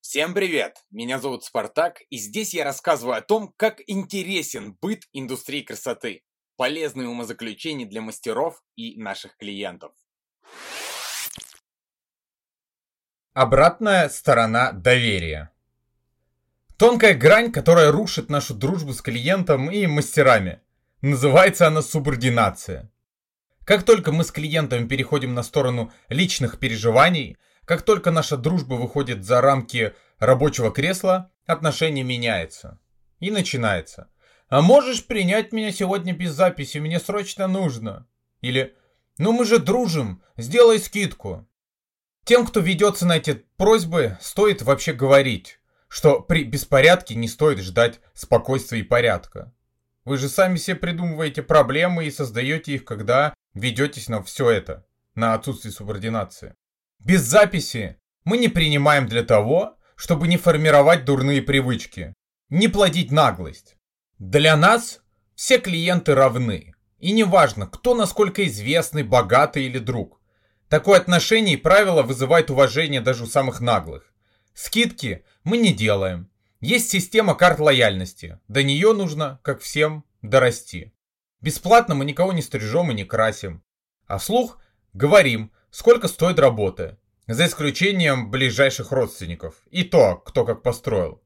Всем привет! Меня зовут Спартак, и здесь я рассказываю о том, как интересен быт индустрии красоты, полезные умозаключения для мастеров и наших клиентов. Обратная сторона доверия. Тонкая грань, которая рушит нашу дружбу с клиентом и мастерами. Называется она субординация. Как только мы с клиентами переходим на сторону личных переживаний, как только наша дружба выходит за рамки рабочего кресла, отношение меняется. И начинается. «А можешь принять меня сегодня без записи? Мне срочно нужно». Или «Ну мы же дружим, сделай скидку». Тем, кто ведется на эти просьбы, стоит вообще говорить, что при беспорядке не стоит ждать спокойствия и порядка. Вы же сами себе придумываете проблемы и создаете их, когда ведетесь на все это, на отсутствие субординации. Без записи мы не принимаем для того, чтобы не формировать дурные привычки, не плодить наглость. Для нас все клиенты равны. И неважно, кто насколько известный, богатый или друг. Такое отношение и правило вызывает уважение даже у самых наглых. Скидки мы не делаем. Есть система карт лояльности. До нее нужно, как всем, дорасти. Бесплатно мы никого не стрижем и не красим. А вслух говорим, сколько стоит работа. За исключением ближайших родственников. И то, кто как построил.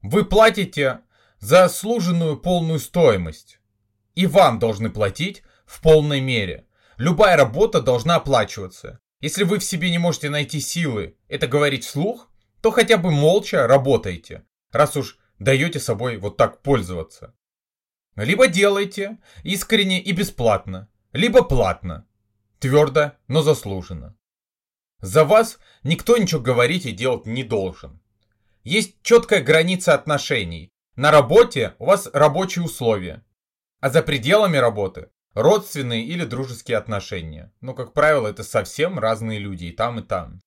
Вы платите за служенную полную стоимость. И вам должны платить в полной мере. Любая работа должна оплачиваться. Если вы в себе не можете найти силы это говорить вслух, то хотя бы молча работайте, раз уж даете собой вот так пользоваться. Либо делайте искренне и бесплатно, либо платно, твердо, но заслуженно. За вас никто ничего говорить и делать не должен. Есть четкая граница отношений. На работе у вас рабочие условия. А за пределами работы родственные или дружеские отношения. Но, как правило, это совсем разные люди и там, и там.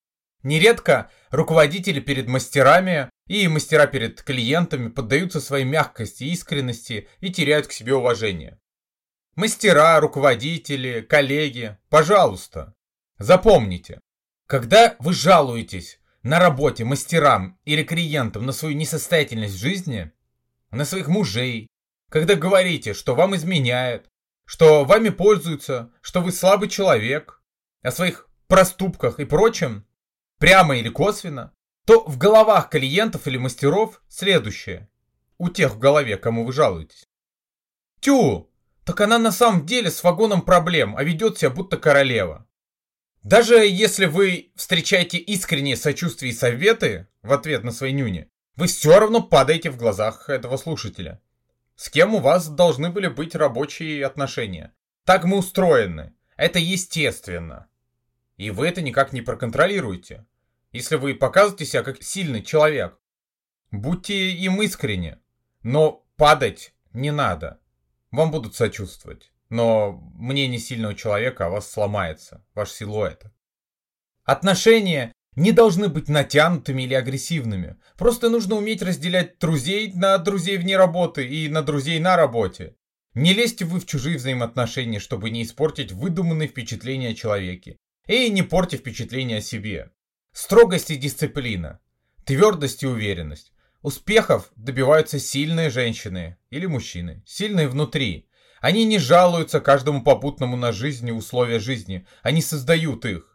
Нередко руководители перед мастерами и мастера перед клиентами поддаются своей мягкости, искренности и теряют к себе уважение. Мастера, руководители, коллеги, пожалуйста, запомните, когда вы жалуетесь на работе мастерам или клиентам на свою несостоятельность в жизни, на своих мужей, когда говорите, что вам изменяют, что вами пользуются, что вы слабый человек, о своих проступках и прочем, прямо или косвенно, то в головах клиентов или мастеров следующее. У тех в голове, кому вы жалуетесь. Тю, так она на самом деле с вагоном проблем, а ведет себя будто королева. Даже если вы встречаете искренние сочувствия и советы в ответ на свои нюни, вы все равно падаете в глазах этого слушателя. С кем у вас должны были быть рабочие отношения. Так мы устроены. Это естественно. И вы это никак не проконтролируете. Если вы показываете себя как сильный человек, будьте им искренне. Но падать не надо. Вам будут сочувствовать но мнение сильного человека о вас сломается, ваш силуэт. Отношения не должны быть натянутыми или агрессивными. Просто нужно уметь разделять друзей на друзей вне работы и на друзей на работе. Не лезьте вы в чужие взаимоотношения, чтобы не испортить выдуманные впечатления о человеке. И не порти впечатление о себе. Строгость и дисциплина. Твердость и уверенность. Успехов добиваются сильные женщины или мужчины. Сильные внутри. Они не жалуются каждому попутному на жизнь и условия жизни, они создают их.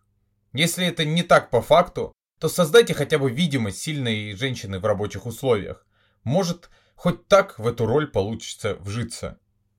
Если это не так по факту, то создайте хотя бы видимость сильной женщины в рабочих условиях. Может, хоть так в эту роль получится вжиться.